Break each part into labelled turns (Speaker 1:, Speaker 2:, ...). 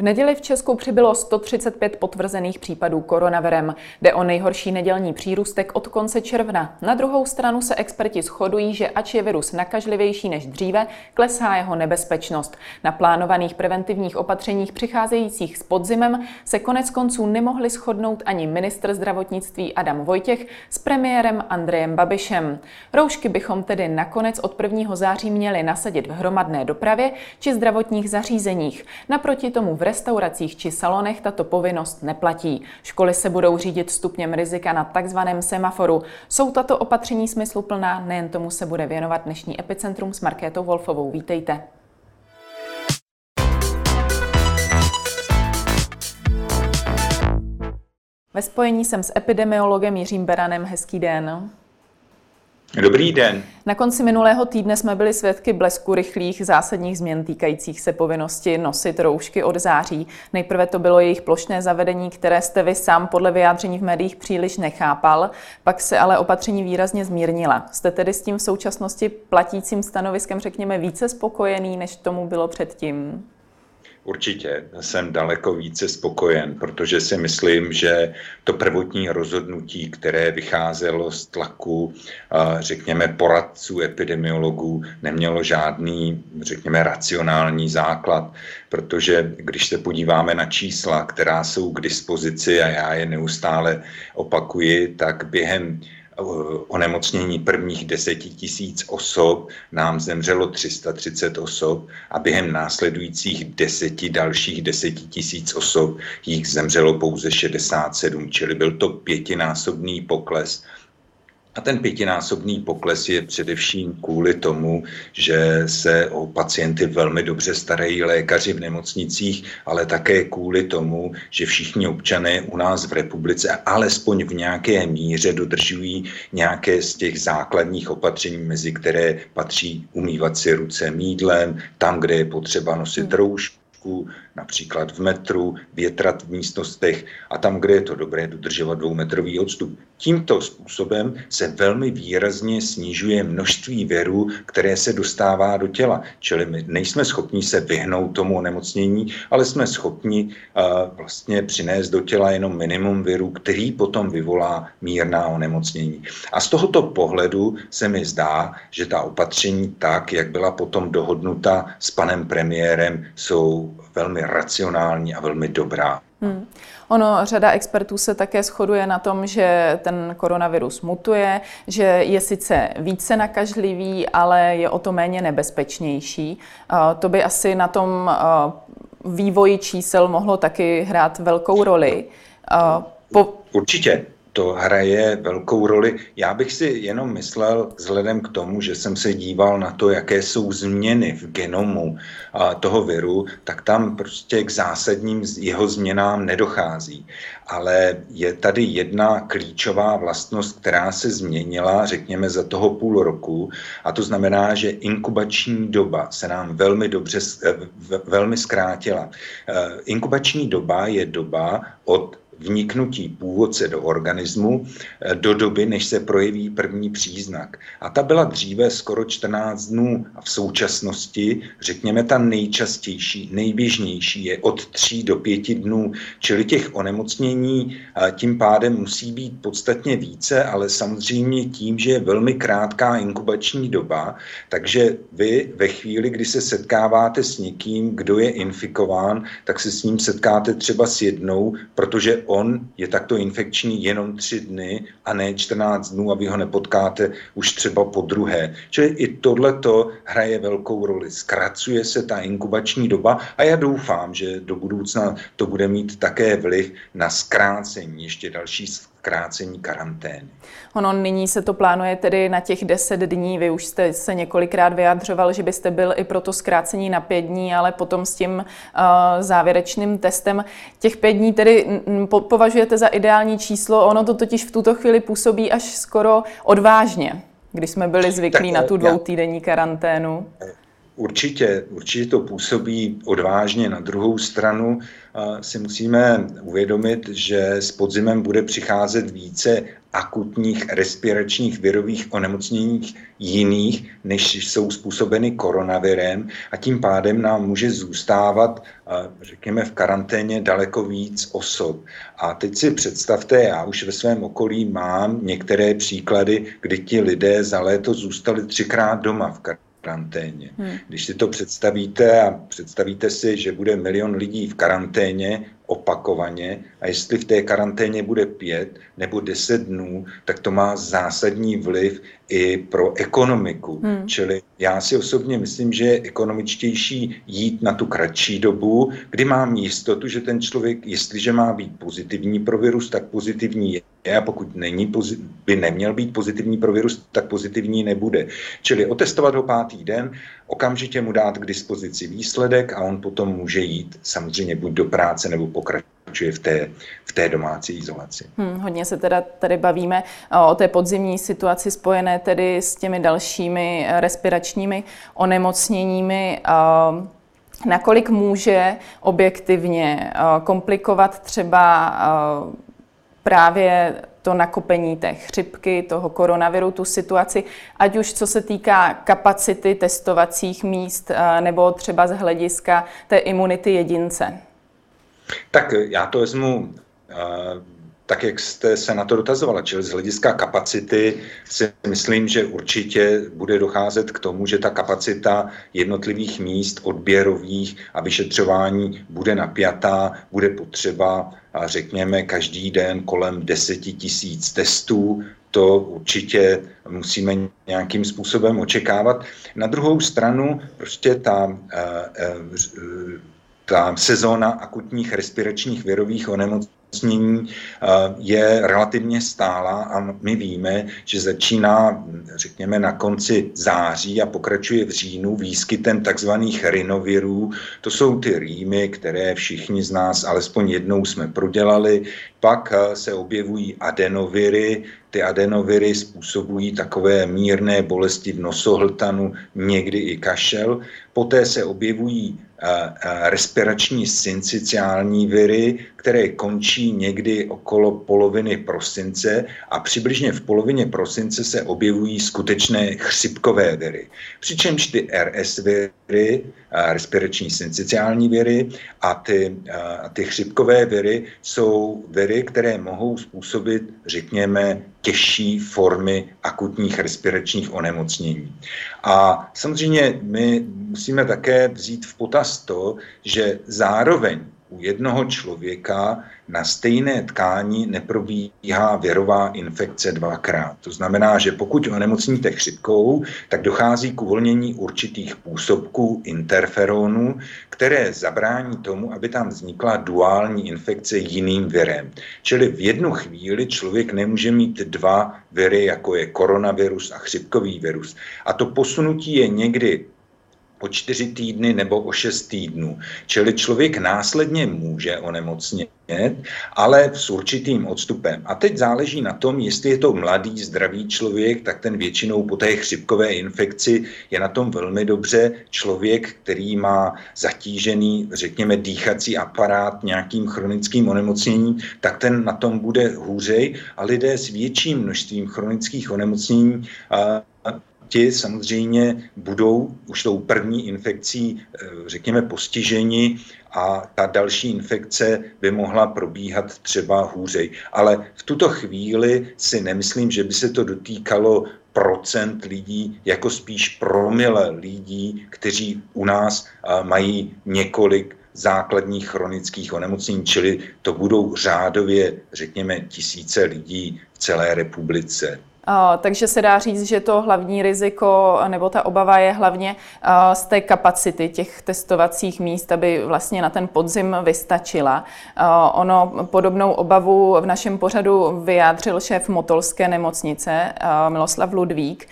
Speaker 1: V neděli v Česku přibylo 135 potvrzených případů koronavirem. Jde o nejhorší nedělní přírůstek od konce června. Na druhou stranu se experti shodují, že ač je virus nakažlivější než dříve, klesá jeho nebezpečnost. Na plánovaných preventivních opatřeních přicházejících s podzimem se konec konců nemohli shodnout ani ministr zdravotnictví Adam Vojtěch s premiérem Andrejem Babišem. Roušky bychom tedy nakonec od 1. září měli nasadit v hromadné dopravě či zdravotních zařízeních. Naproti tomu v restauracích či salonech tato povinnost neplatí. Školy se budou řídit stupněm rizika na takzvaném semaforu. Jsou tato opatření smysluplná? Nejen tomu se bude věnovat dnešní Epicentrum s Markétou Wolfovou. Vítejte. Ve spojení jsem s epidemiologem Jiřím Beranem. Hezký den.
Speaker 2: Dobrý den.
Speaker 1: Na konci minulého týdne jsme byli svědky blesku rychlých zásadních změn týkajících se povinnosti nosit roušky od září. Nejprve to bylo jejich plošné zavedení, které jste vy sám podle vyjádření v médiích příliš nechápal, pak se ale opatření výrazně zmírnila. Jste tedy s tím v současnosti platícím stanoviskem, řekněme, více spokojený, než tomu bylo předtím?
Speaker 2: Určitě jsem daleko více spokojen, protože si myslím, že to prvotní rozhodnutí, které vycházelo z tlaku, řekněme, poradců epidemiologů, nemělo žádný, řekněme, racionální základ, protože když se podíváme na čísla, která jsou k dispozici a já je neustále opakuji, tak během onemocnění prvních deseti tisíc osob nám zemřelo 330 osob a během následujících deseti dalších deseti tisíc osob jich zemřelo pouze 67, čili byl to pětinásobný pokles a ten pětinásobný pokles je především kvůli tomu, že se o pacienty velmi dobře starají lékaři v nemocnicích, ale také kvůli tomu, že všichni občané u nás v republice alespoň v nějaké míře dodržují nějaké z těch základních opatření, mezi které patří umývat si ruce mídlem, tam, kde je potřeba nosit roušku, například v metru, větrat v místnostech a tam, kde je to dobré, dodržovat dvoumetrový odstup. Tímto způsobem se velmi výrazně snižuje množství věru, které se dostává do těla. Čili my nejsme schopni se vyhnout tomu onemocnění, ale jsme schopni uh, vlastně přinést do těla jenom minimum věru, který potom vyvolá mírná onemocnění. A z tohoto pohledu se mi zdá, že ta opatření tak, jak byla potom dohodnuta s panem premiérem, jsou velmi racionální a velmi dobrá. Hmm.
Speaker 1: Ono, řada expertů se také shoduje na tom, že ten koronavirus mutuje, že je sice více nakažlivý, ale je o to méně nebezpečnější. To by asi na tom vývoji čísel mohlo taky hrát velkou roli.
Speaker 2: Po... Určitě to hraje velkou roli. Já bych si jenom myslel, vzhledem k tomu, že jsem se díval na to, jaké jsou změny v genomu toho viru, tak tam prostě k zásadním jeho změnám nedochází. Ale je tady jedna klíčová vlastnost, která se změnila, řekněme, za toho půl roku, a to znamená, že inkubační doba se nám velmi dobře, velmi zkrátila. E, inkubační doba je doba od vniknutí původce do organismu eh, do doby, než se projeví první příznak. A ta byla dříve skoro 14 dnů. A v současnosti, řekněme, ta nejčastější, nejběžnější je od 3 do 5 dnů, čili těch onemocnění eh, tím pádem musí být podstatně více, ale samozřejmě tím, že je velmi krátká inkubační doba, takže vy ve chvíli, kdy se setkáváte s někým, kdo je infikován, tak se s ním setkáte třeba s jednou, protože on je takto infekční jenom tři dny a ne 14 dnů a vy ho nepotkáte už třeba po druhé. Čili i tohleto hraje velkou roli. Zkracuje se ta inkubační doba a já doufám, že do budoucna to bude mít také vliv na zkrácení, ještě další krácení karantény.
Speaker 1: Ono nyní se to plánuje tedy na těch 10 dní. Vy už jste se několikrát vyjadřoval, že byste byl i pro to zkrácení na 5 dní, ale potom s tím uh, závěrečným testem těch 5 dní tedy po, považujete za ideální číslo. Ono to totiž v tuto chvíli působí až skoro odvážně, když jsme byli zvyklí tak, na tu dvoutýdenní karanténu.
Speaker 2: Určitě, určitě to působí odvážně. Na druhou stranu si musíme uvědomit, že s podzimem bude přicházet více akutních respiračních virových onemocnění jiných, než jsou způsobeny koronavirem a tím pádem nám může zůstávat, řekněme, v karanténě daleko víc osob. A teď si představte, já už ve svém okolí mám některé příklady, kdy ti lidé za léto zůstali třikrát doma v karanténě karanténě. Hmm. Když si to představíte a představíte si, že bude milion lidí v karanténě opakovaně a jestli v té karanténě bude pět nebo deset dnů, tak to má zásadní vliv i pro ekonomiku. Hmm. Čili já si osobně myslím, že je ekonomičtější jít na tu kratší dobu, kdy mám jistotu, že ten člověk, jestliže má být pozitivní pro virus, tak pozitivní je a pokud není, by neměl být pozitivní pro virus, tak pozitivní nebude. Čili otestovat ho pátý den, okamžitě mu dát k dispozici výsledek a on potom může jít samozřejmě buď do práce nebo pokračuje v té, v té domácí izolaci.
Speaker 1: Hmm, hodně se teda tady bavíme o té podzimní situaci spojené tedy s těmi dalšími respiračními onemocněními. Nakolik může objektivně komplikovat třeba právě to nakopení té chřipky, toho koronaviru, tu situaci, ať už co se týká kapacity testovacích míst nebo třeba z hlediska té imunity jedince?
Speaker 2: Tak já to vezmu tak, jak jste se na to dotazovala, čili z hlediska kapacity si myslím, že určitě bude docházet k tomu, že ta kapacita jednotlivých míst odběrových a vyšetřování bude napjatá, bude potřeba, řekněme, každý den kolem 10 tisíc testů, to určitě musíme nějakým způsobem očekávat. Na druhou stranu prostě ta, eh, eh, ta sezóna akutních respiračních virových onemocnění eh, je relativně stála a my víme, že začíná, řekněme, na konci září a pokračuje v říjnu výskytem takzvaných rinovirů. To jsou ty rýmy, které všichni z nás alespoň jednou jsme prodělali. Pak eh, se objevují adenoviry. Ty adenoviry způsobují takové mírné bolesti v nosohltanu, někdy i kašel. Poté se objevují respirační synciciální viry, které končí někdy okolo poloviny prosince a přibližně v polovině prosince se objevují skutečné chřipkové viry. Přičemž ty RS viry, respirační synciciální viry a ty, a ty chřipkové viry jsou viry, které mohou způsobit, řekněme, těžší formy akutních respiračních onemocnění. A samozřejmě my musíme také vzít v potaz to, že zároveň u jednoho člověka na stejné tkání neprobíhá věrová infekce dvakrát. To znamená, že pokud onemocníte chřipkou, tak dochází k uvolnění určitých působků interferonů, které zabrání tomu, aby tam vznikla duální infekce jiným virem. Čili v jednu chvíli člověk nemůže mít dva viry, jako je koronavirus a chřipkový virus. A to posunutí je někdy o čtyři týdny nebo o šest týdnů. Čili člověk následně může onemocnět, ale s určitým odstupem. A teď záleží na tom, jestli je to mladý, zdravý člověk, tak ten většinou po té chřipkové infekci je na tom velmi dobře. Člověk, který má zatížený, řekněme, dýchací aparát nějakým chronickým onemocněním, tak ten na tom bude hůřej a lidé s větším množstvím chronických onemocnění ti samozřejmě budou už tou první infekcí, eh, řekněme, postiženi a ta další infekce by mohla probíhat třeba hůřej. Ale v tuto chvíli si nemyslím, že by se to dotýkalo procent lidí, jako spíš promile lidí, kteří u nás eh, mají několik základních chronických onemocnění, čili to budou řádově, řekněme, tisíce lidí v celé republice.
Speaker 1: Takže se dá říct, že to hlavní riziko nebo ta obava je hlavně z té kapacity těch testovacích míst, aby vlastně na ten podzim vystačila. Ono podobnou obavu v našem pořadu vyjádřil šéf Motolské nemocnice Miloslav Ludvík.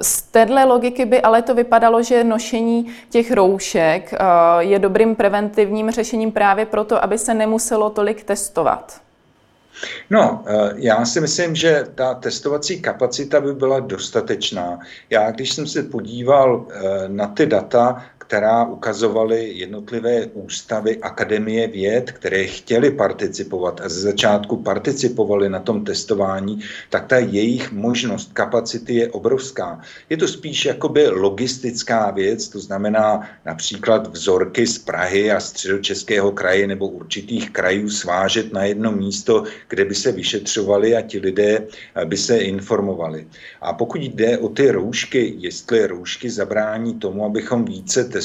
Speaker 1: Z téhle logiky by ale to vypadalo, že nošení těch roušek je dobrým preventivním řešením právě proto, aby se nemuselo tolik testovat.
Speaker 2: No, eh, já si myslím, že ta testovací kapacita by byla dostatečná. Já, když jsem se podíval eh, na ty data, která ukazovaly jednotlivé ústavy Akademie věd, které chtěly participovat a ze začátku participovali na tom testování, tak ta jejich možnost kapacity je obrovská. Je to spíš jakoby logistická věc, to znamená například vzorky z Prahy a středočeského kraje nebo určitých krajů svážet na jedno místo, kde by se vyšetřovali a ti lidé by se informovali. A pokud jde o ty roušky, jestli roušky zabrání tomu, abychom více testovali,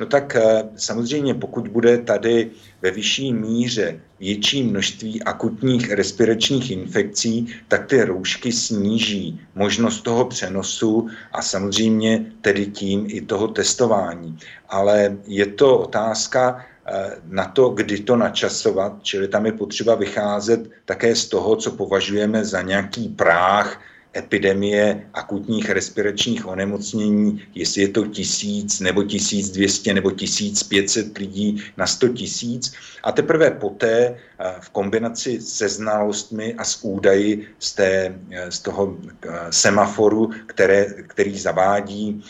Speaker 2: no tak eh, samozřejmě pokud bude tady ve vyšší míře větší množství akutních respiračních infekcí, tak ty roušky sníží možnost toho přenosu a samozřejmě tedy tím i toho testování. Ale je to otázka eh, na to, kdy to načasovat, čili tam je potřeba vycházet také z toho, co považujeme za nějaký práh epidemie akutních respiračních onemocnění, jestli je to tisíc nebo tisíc dvěstě nebo tisíc pětset lidí na sto tisíc. A teprve poté v kombinaci se znalostmi a s údaji z, té, eh, z toho eh, semaforu, které, který zavádí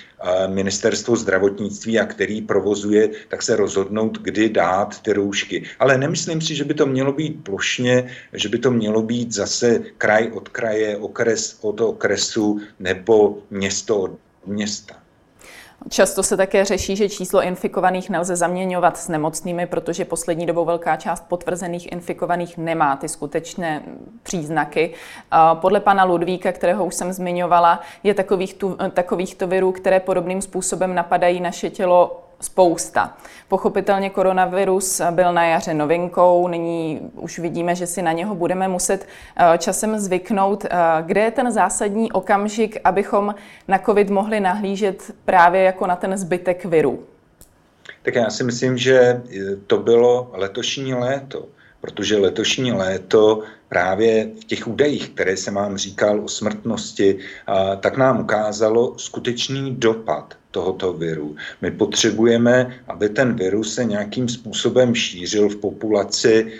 Speaker 2: ministerstvo zdravotnictví a který provozuje, tak se rozhodnout, kdy dát ty roušky. Ale nemyslím si, že by to mělo být plošně, že by to mělo být zase kraj od kraje, okres od okresu nebo město od města.
Speaker 1: Často se také řeší, že číslo infikovaných nelze zaměňovat s nemocnými, protože poslední dobou velká část potvrzených infikovaných nemá ty skutečné příznaky. Podle pana Ludvíka, kterého už jsem zmiňovala, je takových virů, které podobným způsobem napadají naše tělo spousta. Pochopitelně koronavirus byl na jaře novinkou, nyní už vidíme, že si na něho budeme muset eh, časem zvyknout. Eh, kde je ten zásadní okamžik, abychom na COVID mohli nahlížet právě jako na ten zbytek viru?
Speaker 2: Tak já si myslím, že to bylo letošní léto, protože letošní léto právě v těch údajích, které jsem vám říkal o smrtnosti, tak nám ukázalo skutečný dopad tohoto viru. My potřebujeme, aby ten virus se nějakým způsobem šířil v populaci,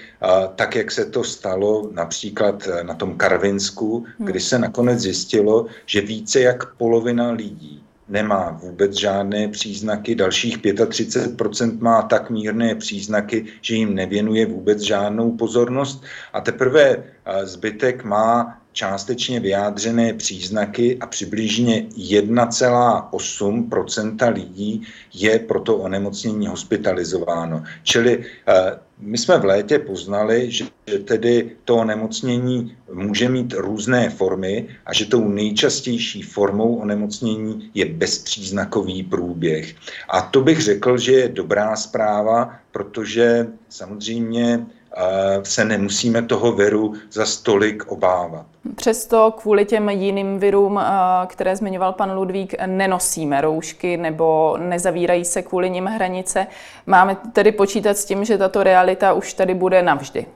Speaker 2: tak jak se to stalo například e, na tom Karvinsku, kdy hmm. se nakonec zjistilo, že více jak polovina lidí nemá vůbec žádné příznaky, dalších 35% má tak mírné příznaky, že jim nevěnuje vůbec žádnou pozornost a teprve e, zbytek má částečně vyjádřené příznaky a přibližně 1,8% lidí je pro to onemocnění hospitalizováno. Čili eh, my jsme v létě poznali, že tedy to onemocnění může mít různé formy a že tou nejčastější formou onemocnění je bezpříznakový průběh. A to bych řekl, že je dobrá zpráva, protože samozřejmě se nemusíme toho viru za stolik obávat.
Speaker 1: Přesto kvůli těm jiným virům, které zmiňoval pan Ludvík, nenosíme roušky nebo nezavírají se kvůli nim hranice. Máme tedy počítat s tím, že tato realita už tady bude navždy.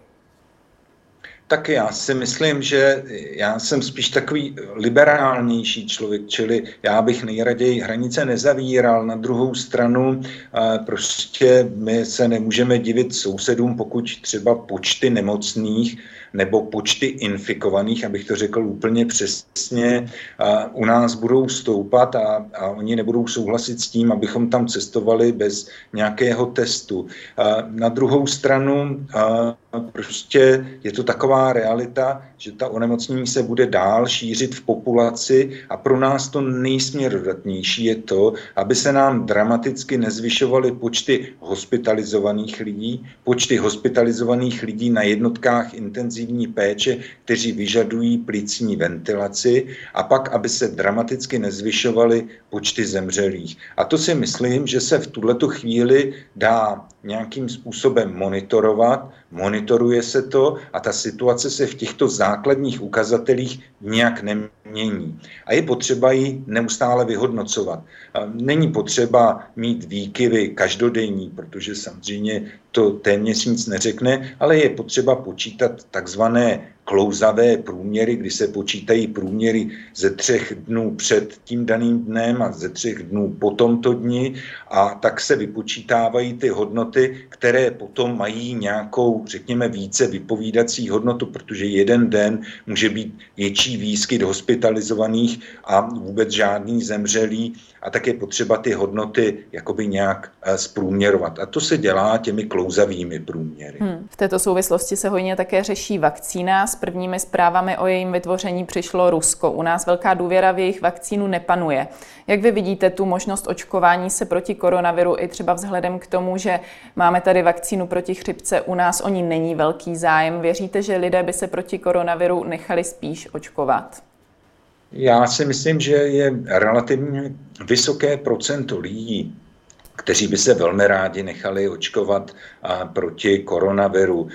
Speaker 2: Tak já si myslím, že já jsem spíš takový liberálnější člověk, čili já bych nejraději hranice nezavíral. Na druhou stranu prostě my se nemůžeme divit sousedům, pokud třeba počty nemocných nebo počty infikovaných, abych to řekl úplně přesně, u nás budou stoupat a, a oni nebudou souhlasit s tím, abychom tam cestovali bez nějakého testu. Na druhou stranu prostě je to taková realita, že ta onemocnění se bude dál šířit v populaci a pro nás to nejsměrodatnější je to, aby se nám dramaticky nezvyšovaly počty hospitalizovaných lidí, počty hospitalizovaných lidí na jednotkách intenzivní péče, kteří vyžadují plicní ventilaci a pak, aby se dramaticky nezvyšovaly počty zemřelých. A to si myslím, že se v tuto chvíli dá nějakým způsobem monitorovat, monitoruje se to a ta situace se v těchto základních ukazatelích nějak nemění. A je potřeba ji neustále vyhodnocovat. Není potřeba mít výkyvy každodenní, protože samozřejmě to téměř nic neřekne, ale je potřeba počítat takzvané klouzavé průměry, kdy se počítají průměry ze třech dnů před tím daným dnem a ze třech dnů po tomto dni a tak se vypočítávají ty hodnoty, které potom mají nějakou, řekněme, více vypovídací hodnotu, protože jeden den může být větší výskyt hospitalizovaných a vůbec žádný zemřelý a tak je potřeba ty hodnoty jakoby nějak zprůměrovat. A to se dělá těmi klouzavými průměry. Hmm.
Speaker 1: V této souvislosti se hojně také řeší vakcína. S prvními zprávami o jejím vytvoření přišlo Rusko. U nás velká důvěra v jejich vakcínu nepanuje. Jak vy vidíte tu možnost očkování se proti koronaviru i třeba vzhledem k tomu, že máme tady vakcínu proti chřipce, u nás o ní není velký zájem. Věříte, že lidé by se proti koronaviru nechali spíš očkovat?
Speaker 2: Já si myslím, že je relativně vysoké procento lidí, kteří by se velmi rádi nechali očkovat proti koronaviru.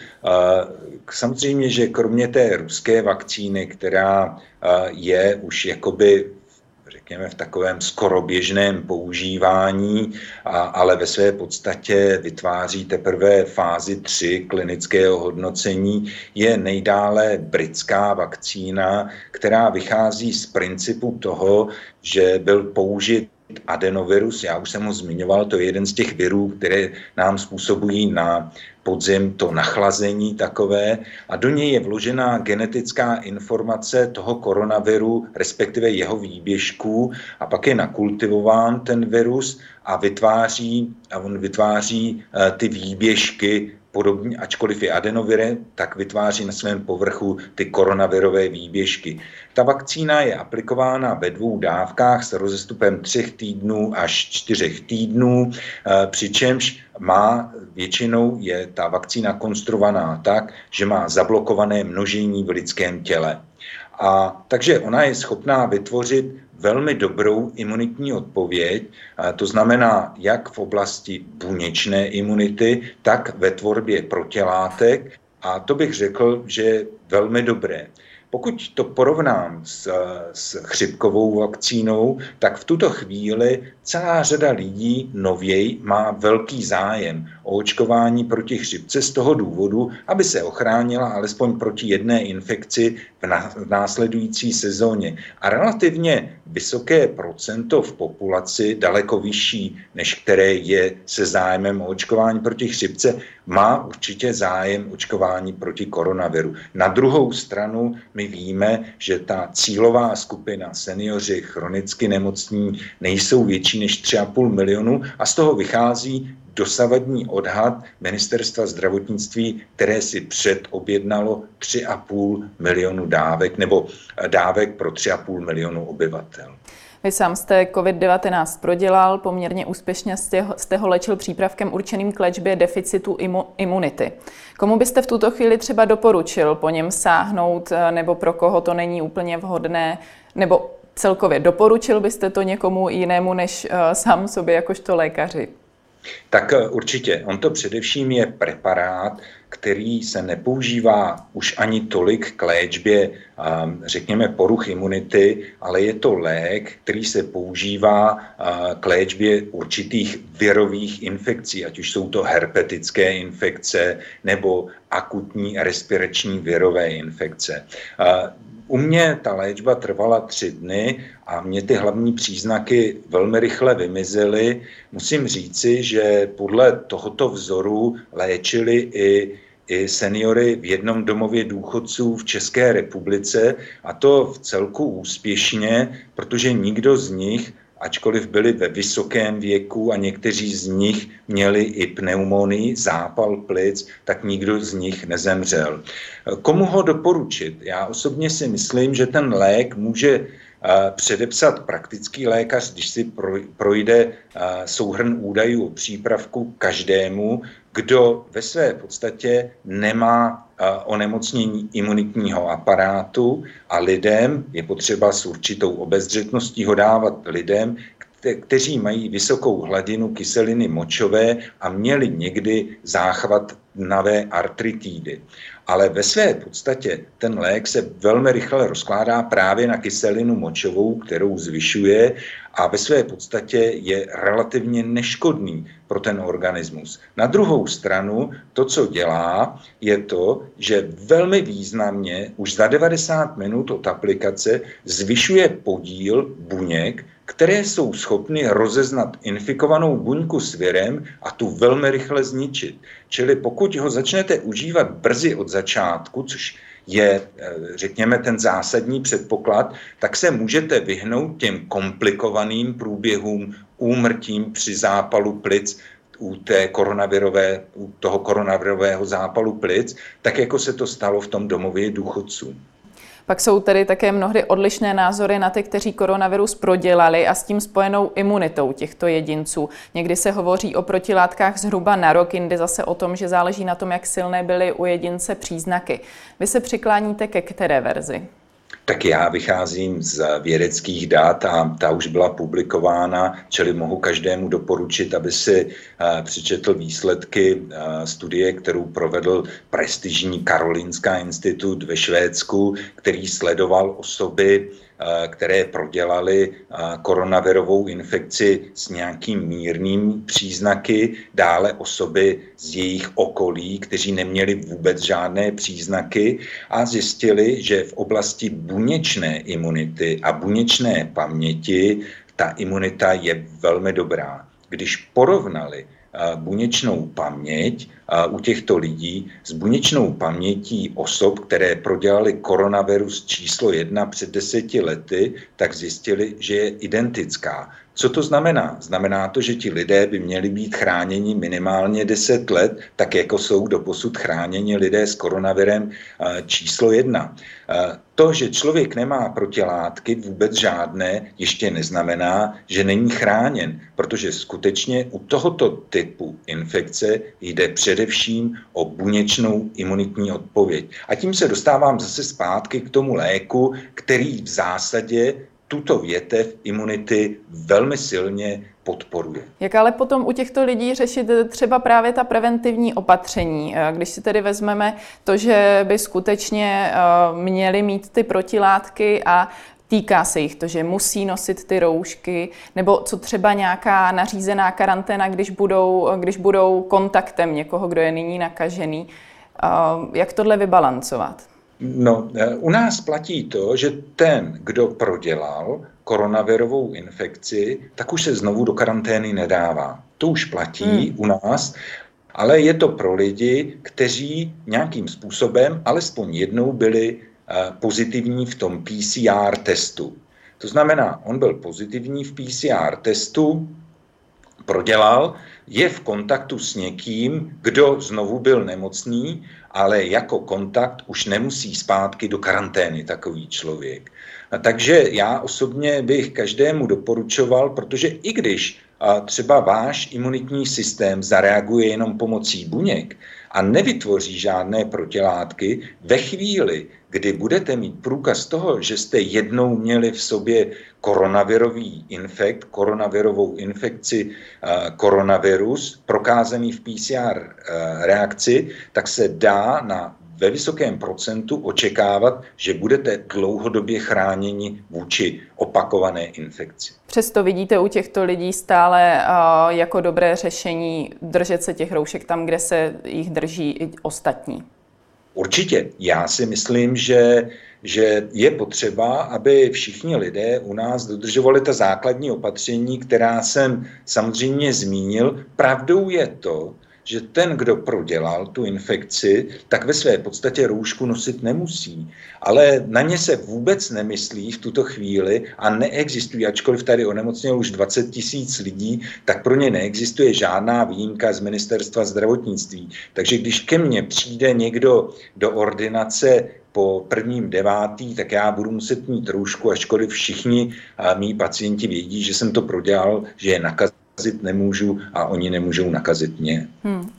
Speaker 2: Samozřejmě, že kromě té ruské vakcíny, která je už jakoby řekněme, v takovém skoro běžném používání, a, ale ve své podstatě vytváří teprve fázi 3 klinického hodnocení, je nejdále britská vakcína, která vychází z principu toho, že byl použit adenovirus, já už jsem ho zmiňoval, to je jeden z těch virů, které nám způsobují na podzim to nachlazení takové. A do něj je vložená genetická informace toho koronaviru, respektive jeho výběžků. A pak je nakultivován ten virus a vytváří, a on vytváří uh, ty výběžky podobně, ačkoliv je adenovire, tak vytváří na svém povrchu ty koronavirové výběžky. Ta vakcína je aplikována ve dvou dávkách s rozestupem třech týdnů až čtyřech týdnů, eh, přičemž má většinou je ta vakcína konstruovaná tak, že má zablokované množení v lidském těle. A takže ona je schopná vytvořit velmi dobrou imunitní odpověď, to znamená jak v oblasti buněčné imunity, tak ve tvorbě protilátek. A to bych řekl, že je velmi dobré. Pokud to porovnám s, s chřipkovou vakcínou, tak v tuto chvíli celá řada lidí nověji má velký zájem o očkování proti chřipce z toho důvodu, aby se ochránila alespoň proti jedné infekci v následující sezóně. A relativně vysoké procento v populaci, daleko vyšší, než které je se zájmem o očkování proti chřipce, má určitě zájem očkování proti koronaviru. Na druhou stranu my víme, že ta cílová skupina seniori chronicky nemocní nejsou větší než 3,5 milionu a z toho vychází dosavadní odhad ministerstva zdravotnictví, které si předobjednalo 3,5 milionu dávek nebo dávek pro 3,5 milionu obyvatel.
Speaker 1: Vy sám jste COVID-19 prodělal, poměrně úspěšně jste, jste ho přípravkem určeným k léčbě deficitu imu, imunity. Komu byste v tuto chvíli třeba doporučil po něm sáhnout, eh, nebo pro koho to není úplně vhodné, nebo celkově doporučil byste to někomu jinému než uh, sám sobě jakožto lékaři?
Speaker 2: Tak eh, určitě. On to především je preparát, který se nepoužívá už ani tolik k léčbě, ehm, řekněme, poruch imunity, ale je to lék, který se používá eh, k léčbě určitých virových infekcí, ať už jsou to herpetické infekce nebo akutní respirační virové infekce. U mě ta léčba trvala tři dny a mě ty hlavní příznaky velmi rychle vymizely. Musím říci, že podle tohoto vzoru léčili i i seniory v jednom domově důchodců v České republice a to v celku úspěšně, protože nikdo z nich ačkoliv byli ve vysokém věku a někteří z nich měli i pneumonii, zápal plic, tak nikdo z nich nezemřel. Komu ho doporučit? Já osobně si myslím, že ten lék může předepsat praktický lékař, když si projde souhrn údajů o přípravku každému, kdo ve své podstatě nemá onemocnění imunitního aparátu a lidem je potřeba s určitou obezřetností ho dávat lidem, kteří mají vysokou hladinu kyseliny močové a měli někdy záchvat navé artritídy. Ale ve své podstatě ten lék se velmi rychle rozkládá právě na kyselinu močovou, kterou zvyšuje a ve své podstatě je relativně neškodný pro ten organismus. Na druhou stranu to, co dělá, je to, že velmi významně už za 90 minut od aplikace zvyšuje podíl buněk, které jsou schopny rozeznat infikovanou buňku s virem a tu velmi rychle zničit. Čili pokud ho začnete užívat brzy od začátku, což je, eh, řekněme, ten zásadní předpoklad, tak se můžete vyhnout těm komplikovaným průběhům, úmrtím při zápalu plic, u, té koronavirové, u toho koronavirového zápalu plic, tak jako se to stalo v tom domově důchodců.
Speaker 1: Pak jsou tedy také mnohdy odlišné názory na ty, kteří koronavirus prodělali a s tím spojenou imunitou těchto jedinců. Někdy se hovoří o protilátkách zhruba na rok, jindy zase o tom, že záleží na tom, jak silné byly u jedince příznaky. Vy se přikláníte ke které verzi?
Speaker 2: Tak já vycházím z vědeckých dat a ta už byla publikována, čili mohu každému doporučit, aby si uh, přečetl výsledky uh, studie, kterou provedl prestižní Karolinská institut ve Švédsku, který sledoval osoby Eh, které prodělali eh, koronavirovou infekci s nějakým mírným příznaky, dále osoby z jejich okolí, kteří neměli vůbec žádné příznaky a zjistili, že v oblasti buněčné imunity a buněčné paměti ta imunita je velmi dobrá. Když porovnali buněčnou paměť u těchto lidí s buněčnou pamětí osob, které prodělali koronavirus číslo jedna před deseti lety, tak zjistili, že je identická. Co to znamená? Znamená to, že ti lidé by měli být chráněni minimálně 10 let, tak jako jsou doposud chráněni lidé s koronavirem číslo jedna. To, že člověk nemá protilátky vůbec žádné, ještě neznamená, že není chráněn, protože skutečně u tohoto typu infekce jde především o buněčnou imunitní odpověď. A tím se dostávám zase zpátky k tomu léku, který v zásadě tuto větev imunity velmi silně podporuje.
Speaker 1: Jak ale potom u těchto lidí řešit třeba právě ta preventivní opatření? Eh, když si tedy vezmeme to, že by skutečně eh, měli mít ty protilátky a Týká se jich to, že musí nosit ty roušky, nebo co třeba nějaká nařízená karanténa, když budou, když budou kontaktem někoho, kdo je nyní nakažený. Eh, jak tohle vybalancovat?
Speaker 2: No, e, u nás platí to, že ten, kdo prodělal koronavirovou infekci, tak už se znovu do karantény nedává. To už platí hmm. u nás, ale je to pro lidi, kteří nějakým způsobem alespoň jednou byli e, pozitivní v tom PCR testu. To znamená, on byl pozitivní v PCR testu, prodělal, je v kontaktu s někým, kdo znovu byl nemocný ale jako kontakt už nemusí zpátky do karantény takový člověk. A takže já osobně bych každému doporučoval, protože i když a třeba váš imunitní systém zareaguje jenom pomocí buněk a nevytvoří žádné protilátky, ve chvíli, kdy budete mít průkaz toho, že jste jednou měli v sobě koronavirový infekt, koronavirovou infekci, koronavirus, prokázaný v PCR reakci, tak se dá na ve vysokém procentu očekávat, že budete dlouhodobě chráněni vůči opakované infekci.
Speaker 1: Přesto vidíte u těchto lidí stále jako dobré řešení držet se těch roušek tam, kde se jich drží i ostatní.
Speaker 2: Určitě. Já si myslím, že, že je potřeba, aby všichni lidé u nás dodržovali ta základní opatření, která jsem samozřejmě zmínil. Pravdou je to, že ten, kdo prodělal tu infekci, tak ve své podstatě roušku nosit nemusí. Ale na ně se vůbec nemyslí v tuto chvíli a neexistují, ačkoliv tady onemocnělo už 20 tisíc lidí, tak pro ně neexistuje žádná výjimka z ministerstva zdravotnictví. Takže když ke mně přijde někdo do ordinace po prvním devátý, tak já budu muset mít roušku, ačkoliv všichni mý pacienti vědí, že jsem to prodělal, že je nakaz nakazit nemůžu a oni nemůžou nakazit mě. Hmm.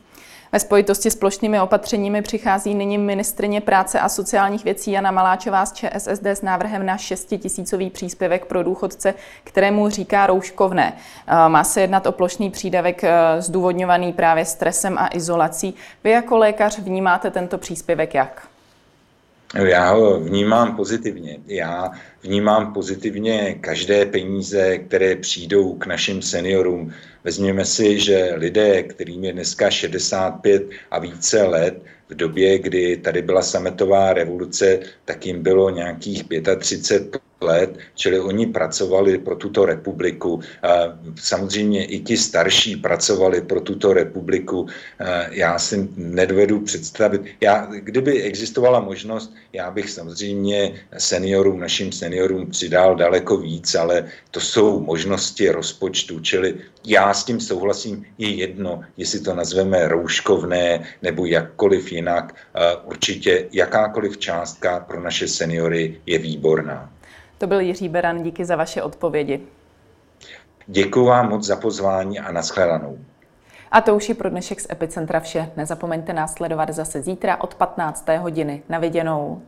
Speaker 1: Ve spojitosti s plošnými opatřeními přichází nyní ministrině práce a sociálních věcí Jana Maláčová z ČSSD s návrhem na 6-tisícový příspěvek pro důchodce, kterému říká rouškovné. Má se jednat o plošný přídavek e, zdůvodňovaný právě stresem a izolací. Vy jako lékař vnímáte tento příspěvek jak?
Speaker 2: Já ho vnímám pozitivně. Já vnímám pozitivně každé peníze, které přijdou k našim seniorům. Vezměme si, že lidé, kterým je dneska 65 a více let, v době, kdy tady byla sametová revoluce, tak jim bylo nějakých 35 let, čili oni pracovali pro tuto republiku. Samozřejmě i ti starší pracovali pro tuto republiku. Já si nedovedu představit, já, kdyby existovala možnost, já bych samozřejmě seniorům, našim seniorům přidal daleko víc, ale to jsou možnosti rozpočtu, čili já s tím souhlasím, je jedno, jestli to nazveme rouškovné nebo jakkoliv jinak. Určitě jakákoliv částka pro naše seniory je výborná.
Speaker 1: To byl Jiří Beran, díky za vaše odpovědi.
Speaker 2: Děkuji vám moc za pozvání a nashledanou.
Speaker 1: A to už je pro dnešek z Epicentra vše. Nezapomeňte nás sledovat zase zítra od 15. hodiny. Na viděnou.